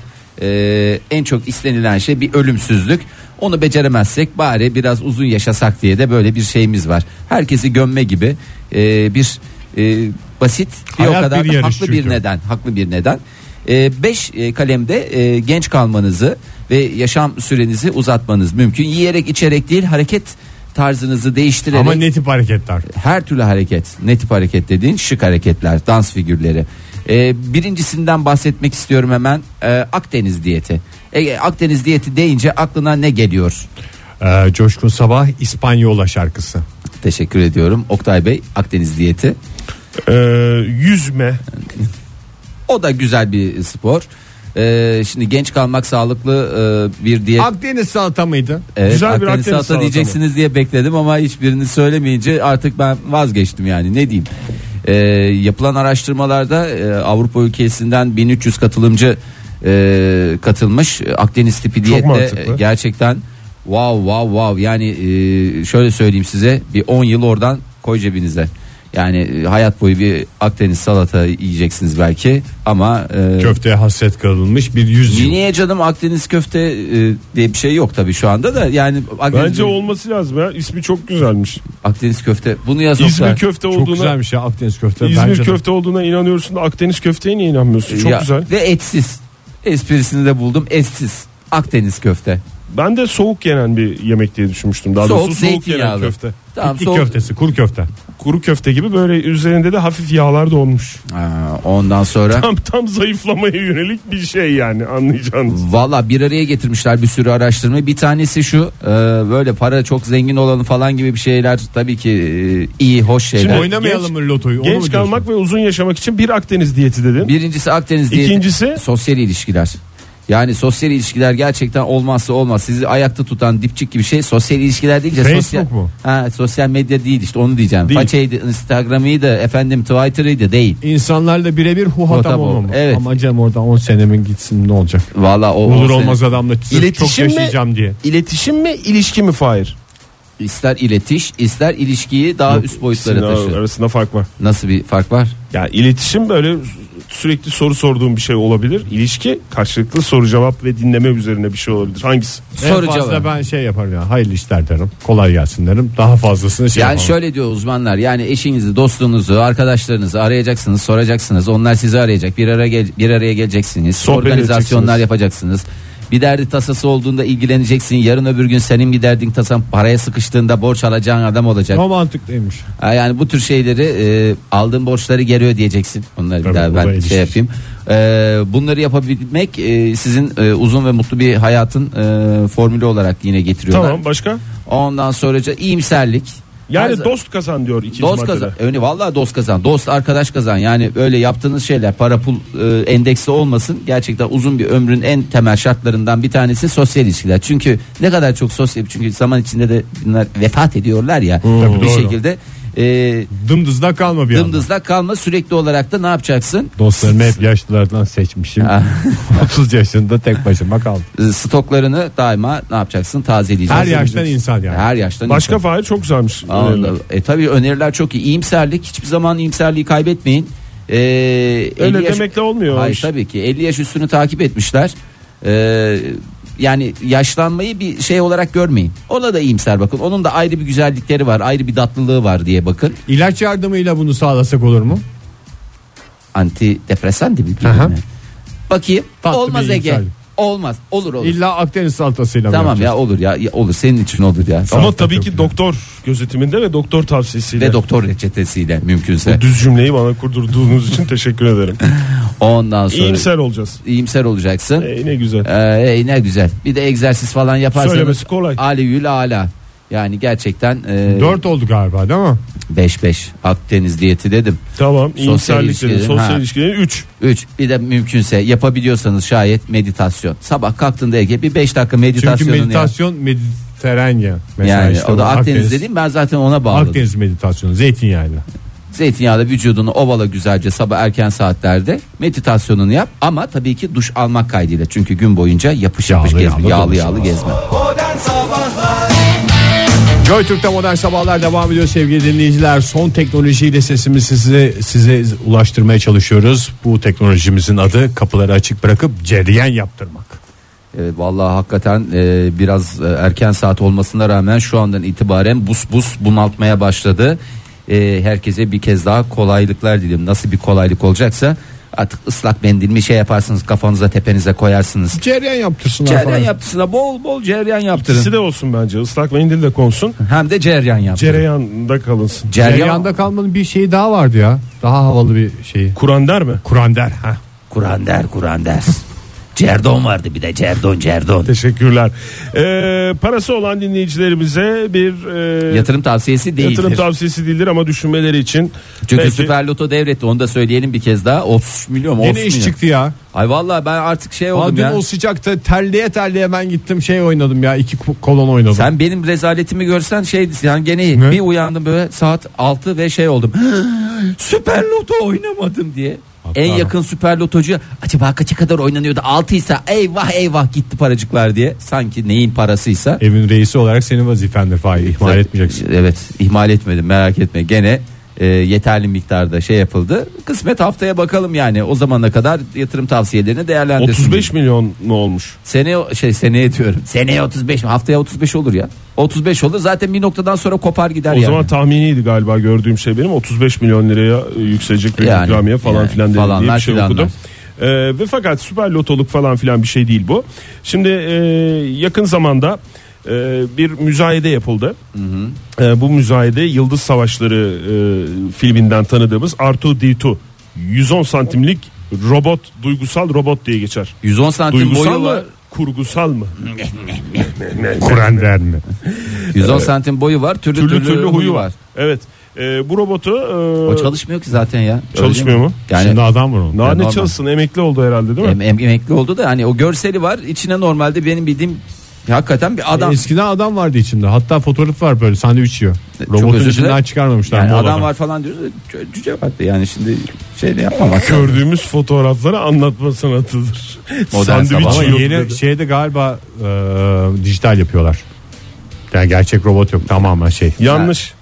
e, en çok istenilen şey bir ölümsüzlük. Onu beceremezsek bari biraz uzun yaşasak diye de böyle bir şeyimiz var. Herkesi gömme gibi e, bir e, basit bir o Hayat kadar bir haklı bir çünkü. neden, haklı bir neden. 5 kalemde e, genç kalmanızı ve yaşam sürenizi uzatmanız mümkün. Yiyerek içerek değil hareket tarzınızı değiştirerek Ama ne tip hareketler? her türlü hareket ne tip hareket dediğin şık hareketler dans figürleri Ee, birincisinden bahsetmek istiyorum hemen. Ee, Akdeniz diyeti. Ege, Akdeniz diyeti deyince aklına ne geliyor? Ee, Coşkun Sabah İspanyola şarkısı. teşekkür ediyorum. Oktay Bey Akdeniz diyeti. Ee, yüzme. o da güzel bir spor. Ee, şimdi genç kalmak sağlıklı e, bir diyet. Akdeniz salata mıydı? Evet, Güzel bir Akdeniz, Akdeniz salata salata diyeceksiniz diye bekledim ama hiçbirini söylemeyince artık ben vazgeçtim yani. Ne diyeyim. Ee, yapılan araştırmalarda e, Avrupa ülkesinden 1300 katılımcı e, katılmış. Akdeniz tipi diyette e, gerçekten wow wow wow yani e, şöyle söyleyeyim size bir 10 yıl oradan koy cebinize. Yani e, hayat boyu bir Akdeniz salata yiyeceksiniz belki ama e, Köfteye hasret kalınmış bir yüz yıl. Niye canım Akdeniz köfte e, diye bir şey yok tabii şu anda da yani Akdeniz, Bence olması lazım ya. İsmi çok güzelmiş. Akdeniz köfte bunu yaz İzmir köfte Çok olduğuna güzelmiş ya Akdeniz köfte. İzmir Bence de. köfte olduğuna inanıyorsun da Akdeniz köfteye niye inanmıyorsun? Çok Ya, güzel. Ve etsiz. Esprisini de buldum etsiz. Akdeniz köfte. Ben de soğuk yenen bir yemek diye düşünmüştüm. Daha Soğuk, doğrusu soğuk yenen zeytinyağlı. köfte. Tamam İtlik soğuk. köftesi, kuru köfte. Kuru köfte gibi böyle üzerinde de hafif yağlar donmuş. Aa, ondan sonra Tam tam zayıflamaya yönelik bir şey yani anlayacağınız. Valla bir araya getirmişler bir sürü araştırma. Bir tanesi şu e, böyle para çok zengin olanı falan gibi bir şeyler tabii ki e, iyi hoş şeyler. Şimdi Oynamayalım mı lotoyu? Genç kalmak ve uzun yaşamak için bir Akdeniz diyeti dedin. Birincisi Akdeniz diyeti. İkincisi? sosyal ilişkiler. Yani sosyal ilişkiler gerçekten olmazsa olmaz. Sizi ayakta tutan dipçik gibi şey sosyal ilişkiler deyince Facebook sosyal mu? Ha, sosyal medya değil işte onu diyeceğim. Değil. Façeydi, Instagram'ıydı, efendim Twitter'ıydı değil. İnsanlarla birebir huhatam olmam. Evet. Ama canım oradan 10 senemin gitsin ne olacak? Valla o Olur olmaz sene- adamla çok İletişim mi? yaşayacağım diye. İletişim mi ilişki mi Fahir? ister iletiş, ister ilişkiyi daha üst boyutlara İkisinin taşı. arasında fark var. Nasıl bir fark var? Yani iletişim böyle sürekli soru sorduğum bir şey olabilir. İlişki karşılıklı soru cevap ve dinleme üzerine bir şey olabilir. Hangisi? Soru en fazla cevap. ben şey yaparım ya hayırlı işler derim. Kolay gelsin derim. Daha fazlasını şey Yani yapamam. şöyle diyor uzmanlar yani eşinizi, dostunuzu, arkadaşlarınızı arayacaksınız, soracaksınız. Onlar sizi arayacak. Bir araya gel- bir araya geleceksiniz. Sohbet organizasyonlar edeceksiniz. yapacaksınız. Bir derdi tasası olduğunda ilgileneceksin. Yarın öbür gün senin bir derdin tasan paraya sıkıştığında borç alacağın adam olacak. O mantıklıymış. Ha, Yani bu tür şeyleri e, aldığın borçları geri ödeyeceksin. Onları bir Tabii, daha bu da ben ilişki. şey yapayım. E, bunları yapabilmek e, sizin e, uzun ve mutlu bir hayatın e, formülü olarak yine getiriyorlar. Tamam başka? Ondan sonraca iyimserlik. Yani Her- dost kazan diyor ikinci Dost maddede. kazan. Öyle vallahi dost kazan. Dost arkadaş kazan. Yani öyle yaptığınız şeyler para pul e, endeksi olmasın. Gerçekten uzun bir ömrün en temel şartlarından bir tanesi sosyal ilişkiler. Çünkü ne kadar çok sosyal çünkü zaman içinde de bunlar vefat ediyorlar ya. Tabii, bir doğru. şekilde e, Dımdızda kalma bir anda. dımdızlak kalma sürekli olarak da ne yapacaksın? Dostlarımı hep yaşlılardan seçmişim. Ha. 30 yaşında tek başıma kaldım. E, Stoklarını daima ne yapacaksın? Tazeleyeceksin. Her yaştan insan yani. Her yaştan Başka insan. Çok güzelmiş. Aa, öneriler. E tabii öneriler çok iyi. İyimserlik hiçbir zaman iyimserliği kaybetmeyin. Ee, 50 Öyle yaş- demekle olmuyor. Hayır tabii ki 50 yaş üstünü takip etmişler. Ee, yani yaşlanmayı bir şey olarak görmeyin. Ona da iyimser bakın. Onun da ayrı bir güzellikleri var, ayrı bir tatlılığı var diye bakın. İlaç yardımıyla bunu sağlasak olur mu? Antidepresan gibi bir Aha. mi? Bakayım. Tatlı Olmaz bir Ege. iyimserlik. Olmaz. Olur olur. İlla Akdeniz salatasıyla mı tamam ya yapacağız? olur ya ya olur senin için olur ya. Ama Salata tabii çok ki doktor gözetiminde ve doktor tavsiyesiyle. Ve doktor reçetesiyle mümkünse. Bu düz cümleyi bana kurdurduğunuz için teşekkür ederim. Ondan sonra İyimser olacağız. iyimser olacaksın. E, ne güzel. Ee, ne güzel. Bir de egzersiz falan yaparsanız Söylemesi kolay. aleyhül ala. Yani gerçekten e, 4 oldu galiba değil mi? 5-5 Akdeniz diyeti dedim. Tamam. Sosyal dedin. Sosyal ha. ilişkilerin 3. 3 bir de mümkünse yapabiliyorsanız şayet meditasyon. Sabah kalktığında Ege bir 5 dakika Çünkü meditasyonunu yap. meditasyon Mediterranean. Mesela Yani işte o da bu Akdeniz, dediğim ben zaten ona bağladım. Akdeniz meditasyonu zeytinyağıyla. Zeytinyağlı vücudunu ovala güzelce sabah erken saatlerde meditasyonunu yap ama tabii ki duş almak kaydıyla. Çünkü gün boyunca yapış yapış Yağlı gezme, yağlı yağlı yağlı gezme. Joy Türk'te modern sabahlar devam ediyor sevgili dinleyiciler. Son teknolojiyle sesimizi size size ulaştırmaya çalışıyoruz. Bu teknolojimizin adı kapıları açık bırakıp cereyan yaptırmak. Evet vallahi hakikaten e, biraz e, erken saat olmasına rağmen şu andan itibaren bus bus bunaltmaya başladı. E, herkese bir kez daha kolaylıklar diliyorum. Nasıl bir kolaylık olacaksa artık ıslak mendil mi şey yaparsınız kafanıza tepenize koyarsınız. Cereyan yaptırsınlar Ceryan falan. yaptısına bol bol ceryan yaptırın. İkisi de olsun bence. Islak mendil de konsun. Hem de ceryan yaptırın. Cereyanda kalınsın. Ceryan, Cereyanda kalmanın bir şeyi daha vardı ya. Daha havalı bir şey. Kur'an der mi? Kur'an der. Ha. Kur'an der Kur'an der. Cerdon vardı bir de Cerdon Cerdon. Teşekkürler. Ee, parası olan dinleyicilerimize bir e, Yatırım tavsiyesi değildir. yatırım tavsiyesi değildir ama düşünmeleri için Çünkü belki Süper Loto devretti onu da söyleyelim bir kez daha 30 milyon 30 Yine iş milyon. çıktı ya. Ay vallahi ben artık şey oldum dün ya. o sıcakta terliye terliye ben gittim şey oynadım ya. iki ko- kolon oynadım. Sen benim rezaletimi görsen şey yani gene Ne? bir uyandım böyle saat 6 ve şey oldum. Süper Loto oynamadım diye. En yakın Süper Lotocuya acaba kaça kadar oynanıyordu? 6 ise eyvah eyvah gitti paracıklar diye. Sanki neyin parasıysa. Evin reisi olarak senin vazifendir Fahir. ihmal etmeyeceksin. Evet ihmal etmedim merak etme gene e, yeterli miktarda şey yapıldı. Kısmet haftaya bakalım yani o zamana kadar yatırım tavsiyelerini değerlendirsin. 35 milyon mu olmuş? Seneye şey seneye diyorum. Seneye 35 mi? Haftaya 35 olur ya. 35 olur. Zaten bir noktadan sonra kopar gider O yani. zaman tahminiydi galiba gördüğüm şey benim 35 milyon liraya e, yükselecek bir Yani, ikramiye falan yani filan dedi diye bir şey filanlar. okudum. Ee, ve fakat süper lotoluk falan filan bir şey değil bu. Şimdi e, yakın zamanda e, bir müzayede yapıldı. E, bu müzayede Yıldız Savaşları e, filminden tanıdığımız R2D2 110 santimlik robot duygusal robot diye geçer. 110 santim Duygusal boyu mı? var. Kurgusal mı? Kur'an der mi? 110 santim boyu var. Türlü Türlü türlü huyu var. Evet. E, bu robotu e, O çalışmıyor ki zaten ya. Çalışmıyor mu? Yani Şimdi adam var onun. daha ne normal. çalışsın emekli oldu herhalde değil mi? em- em- emekli oldu da hani o görseli var. İçine normalde benim bildiğim hakikaten bir adam. Eskiden adam vardı içinde. Hatta fotoğraf var böyle sandviç yiyor. Robotun içinden çıkarmamışlar. Yani adam var falan diyoruz. Cüce vardı yani şimdi şey de yapmamak. Gördüğümüz fotoğrafları anlatma sanatıdır. Modern Sandviç. Ama yeni dedi. şeyde galiba e, dijital yapıyorlar. Yani gerçek robot yok tamamen şey. Yanlış.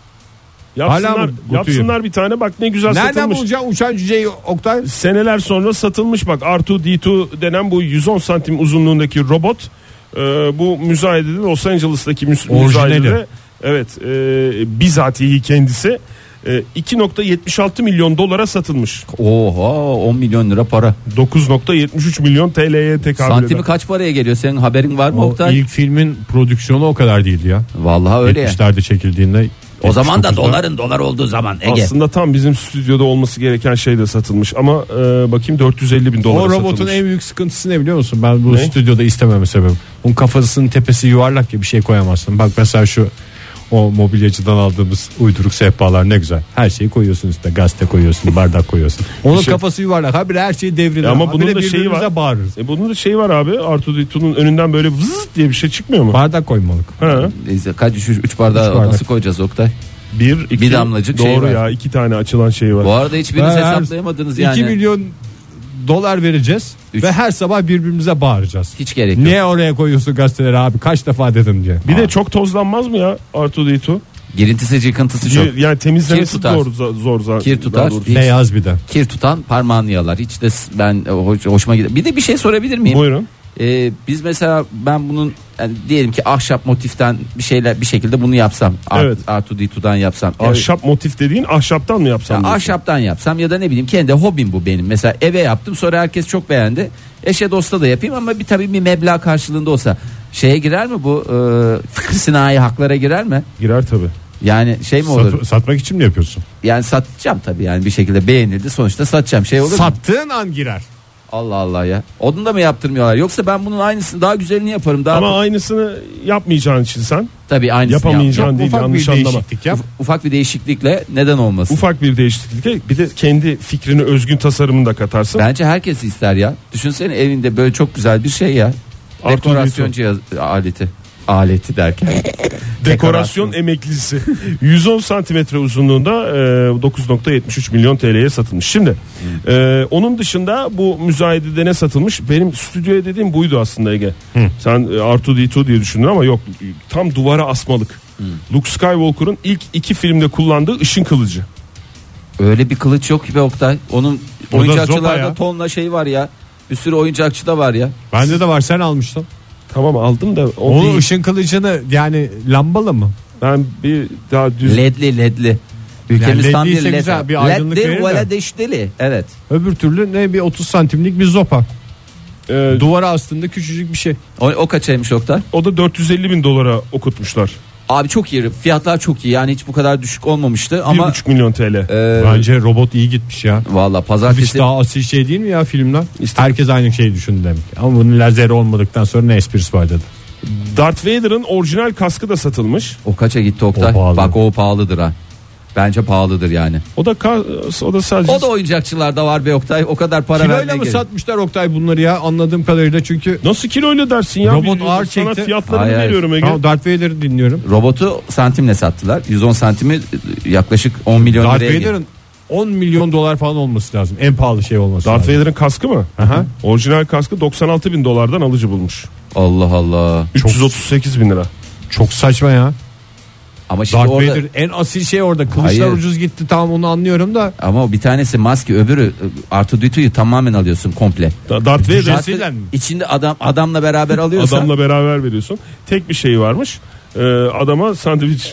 Yapsınlar, Hala yapsınlar bir tane bak ne güzel Nereden satılmış. bulacaksın uçan cüceyi Oktay? Seneler sonra satılmış bak R2D2 denen bu 110 santim uzunluğundaki robot e, bu müzayedede Los Angeles'taki Orijinali. müzayedede evet e, bizatihi kendisi e, 2.76 milyon dolara satılmış. Oha 10 milyon lira para. 9.73 milyon TL'ye tekabül Santimi eder. kaç paraya geliyor? Senin haberin var mı O Oktay? ilk filmin prodüksiyonu o kadar değildi ya. Vallahi öyle ya. 70'lerde çekildiğinde. O zaman da 79'da. doların dolar olduğu zaman Ege. Aslında tam bizim stüdyoda olması gereken şey de satılmış ama e, bakayım 450 bin dolara O robotun satılmış. en büyük sıkıntısı ne biliyor musun? Ben bu Ne? stüdyoda istememe sebebim. Onun kafasının tepesi yuvarlak ya bir şey koyamazsın. Bak mesela şu o mobilyacıdan aldığımız uyduruk sehpalar ne güzel. Her şeyi koyuyorsun üstüne. Gazete koyuyorsun, bardak koyuyorsun. Onun şey- kafası yuvarlak. Habire her şeyi devrilir. Ya ama bunun da şeyi var. bağırırız. E bunun da şey var abi R2D2'nun önünden böyle vız diye bir şey çıkmıyor mu? Bardak koymalık. Ha. Kaç 3 bardağı Üç bardak. nasıl koyacağız Oktay? Bir, iki, Bir damlacık doğru şey var. ya iki tane açılan şey var. Bu arada hiçbiriniz hesaplayamadınız 2 yani. milyon dolar vereceğiz Üç. ve her sabah birbirimize bağıracağız. Hiç gerek yok. Niye oraya koyuyorsun gazeteleri abi? Kaç defa dedim diye. Bir de çok tozlanmaz mı ya R2D2? Girintisi yıkıntısı çok. Yani temizlemesi Kir tutar. zor zor. zor zor- Kir tutar. Hiç- Beyaz bir de. Kir tutan parmağını yalar. Hiç de ben e, hoş, hoşuma gider. Bir de bir şey sorabilir miyim? Buyurun. Ee, biz mesela ben bunun yani diyelim ki ahşap motiften bir şeyler bir şekilde bunu yapsam. Evet. R2D2'dan yapsam. Ahşap motif dediğin ahşaptan mı yapsam? Ya diyorsun? ahşaptan yapsam ya da ne bileyim kendi hobim bu benim. Mesela eve yaptım sonra herkes çok beğendi. Eşe dosta da yapayım ama bir tabii bir meblağ karşılığında olsa şeye girer mi bu e, fıkıh sinayi haklara girer mi? Girer tabi. Yani şey mi olur? Sat- satmak için mi yapıyorsun? Yani satacağım tabii yani bir şekilde beğenildi sonuçta satacağım şey olur mu? Sattığın an girer. Allah Allah ya. Onu da mı yaptırmıyorlar? Yoksa ben bunun aynısını daha güzelini yaparım. Daha Ama aynısını yapmayacağın için sen tabii aynısını yapamayacağın yapacağım. değil Ufak bir yanlış anlama. değişiklik yap. Uf- ufak bir değişiklikle neden olmasın? Ufak bir değişiklikle bir de kendi fikrini özgün tasarımını da katarsın. Bence herkes ister ya. Düşünsene evinde böyle çok güzel bir şey ya. Arthur Dekorasyon cihaz aleti. Aleti derken. Dekorasyon emeklisi 110 santimetre uzunluğunda e, 9.73 milyon TL'ye satılmış. Şimdi e, onun dışında bu müzayedede ne satılmış? Benim stüdyoya dediğim buydu aslında Ege. Sen e, R2D2 diye düşündün ama yok tam duvara asmalık. Luke Skywalker'ın ilk iki filmde kullandığı ışın kılıcı. Öyle bir kılıç yok ki be Oktay. Onun O da zopa oyuncakçılarda ya. tonla şey var ya. Bir sürü oyuncakçı da var ya. Bende de var sen almıştın. Tamam aldım da o Onun değil. ışın kılıcını yani lambalı mı? Ben bir daha düz Ledli ledli. Ülkemiz Yani tam bir ledliyse led. güzel, bir aydınlık Ledli ve de. Evet. Öbür türlü ne bir 30 santimlik bir zopa. e, Duvara aslında küçücük bir şey. O, o kaçaymış Oktay? o da 450 bin dolara okutmuşlar. Abi çok iyi. Fiyatlar çok iyi. Yani hiç bu kadar düşük olmamıştı ama 1,5 milyon TL. e, Bence robot iyi gitmiş ya. valla Hiç pazartesi daha asil şey değil mi ya filmler? Herkes aynı şeyi düşündü demek. Ama bunun lazeri olmadıktan sonra ne esprisi var dedi. Darth Vader'ın orijinal kaskı da satılmış. o kaça gitti Oktay? O pahalı. Bak o pahalıdır ha. Bence pahalıdır yani. O da o da sadece O da oyuncakçılarda var be Oktay. O kadar para Kiloyla vermeye mı gerek- satmışlar Oktay bunları ya anladığım kadarıyla çünkü Nasıl kiloyla dersin ya? Robot ağır Sana çekti. fiyatlarını Hayır, hayır. veriyorum Ege. tamam Darth Vader'ı dinliyorum. Robotu santimle sattılar. 110 santimi yaklaşık 10 milyon Darth liraya. Vader'ın 10 milyon dolar falan olması lazım. En pahalı şey olması Darth lazım. Vader'ın kaskı mı? Aha. Orijinal kaskı 96 bin dolardan alıcı bulmuş. Allah Allah. 338 bin lira. Çok saçma ya. Ama şimdi Darth orada Vader en asil şey orada. Kılıçlar Hayır. ucuz gitti tamam onu anlıyorum da. ama bir tanesi maske öbürü e, artı dütüyü tamamen alıyorsun komple. Da- Darth Vader Zaten mi? içinde adam adamla beraber alıyorsan adamla beraber veriyorsun. Tek bir şey varmış. Ee, adama sandviç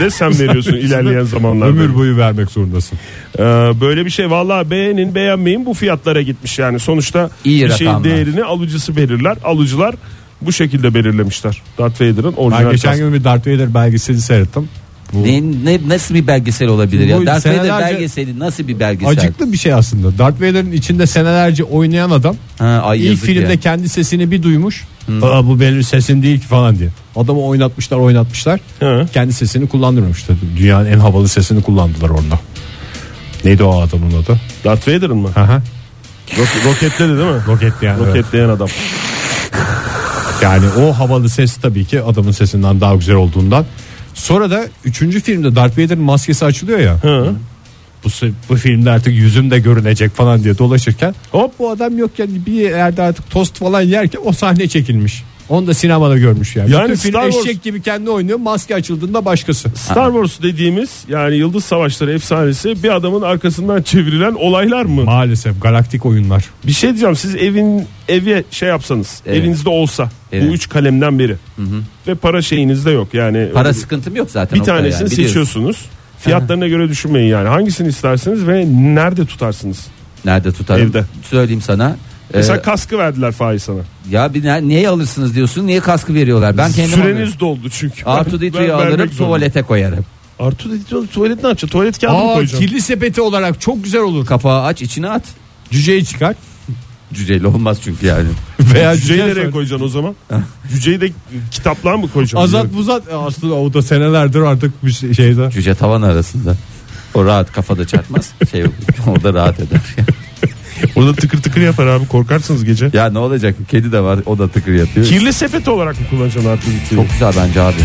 de sen veriyorsun ilerleyen zamanlarda. Ömür boyu vermek zorundasın. Ee, böyle bir şey vallahi beğenin beğenmeyin bu fiyatlara gitmiş yani sonuçta İyi bir şeyin rakamlar. değerini alıcısı belirler alıcılar bu şekilde belirlemişler Darth Vader'ın orijinal Ben geçen gün bir Darth Vader belgeseli seyrettim. Bu Ne, ne nasıl bir belgesel olabilir ya? Darth Vader belgeseli nasıl bir belgesel? acıklı bir şey aslında. Darth Vader'ın içinde senelerce oynayan adam Ha, ay ilk filmde ya. kendi sesini bir duymuş. Aa, bu benim sesim değil ki falan diye. Adamı oynatmışlar oynatmışlar. Hı. Kendi sesini kullandırmamışlar. Dünyanın en havalı sesini kullandılar orada. Neydi o adamın adı? Darth Vader'ın mı? Aha. Ro- roketledi değil mi? Roket yani. evet. Roketleyen adam. Yani o havalı ses tabii ki adamın sesinden daha güzel olduğundan. Sonra da 3. filmde Darth Vader'ın maskesi açılıyor ya. Hı. Bu, bu filmde artık yüzüm de görünecek falan diye dolaşırken hop bu adam yok yani bir yerde artık tost falan yerken o sahne çekilmiş. Onu da sinemada görmüş yani. Yani Bütün film Star Wars- eşek gibi kendi oynuyor maske açıldığında başkası. Star Wars dediğimiz yani Yıldız Savaşları efsanesi bir adamın arkasından çevrilen olaylar mı? Maalesef galaktik oyunlar. Bir şey diyeceğim siz evin evi şey yapsanız Evet. evinizde olsa Evet. bu üç kalemden biri ve para şeyinizde yok yani Para sıkıntım yok zaten. bir tanesini yani, seçiyorsunuz. Fiyatlarına göre düşünmeyin yani. Hangisini istersiniz ve nerede tutarsınız? Nerede tutarım? Evde. Söyleyeyim sana. Mesela Ee, kaskı verdiler Faiz sana. ya bir ne- niye alırsınız diyorsun? Niye kaskı veriyorlar? Ben kendim Süreniz alıyorum. doldu çünkü. Ditri'yi ben alırım tuvalete koyarım. Artu Ditri tuvalet ne yapacak? Tuvalet kağıdı mı Aa koyacağım? kirli sepeti olarak çok güzel olur. Kapağı aç içine at. Cüceyi çıkar. Cüceyle olmaz çünkü yani. Veya Cüceyi cüce nereye koyacaksın o zaman? Cüceyi de kitaplığa mı koyacaksın? Azat buzat E, aslında o da senelerdir artık bir şey- şeyde. Cüce tavan arasında. O rahat kafada çarpmaz. Şey o da rahat eder. Orada tıkır tıkır yapar abi korkarsınız gece. ya ne olacak? Kedi de var. O da tıkır yatıyor. Kirli sepet olarak mı kullanacaksın Ditri'yi? Çok güzel bence abi.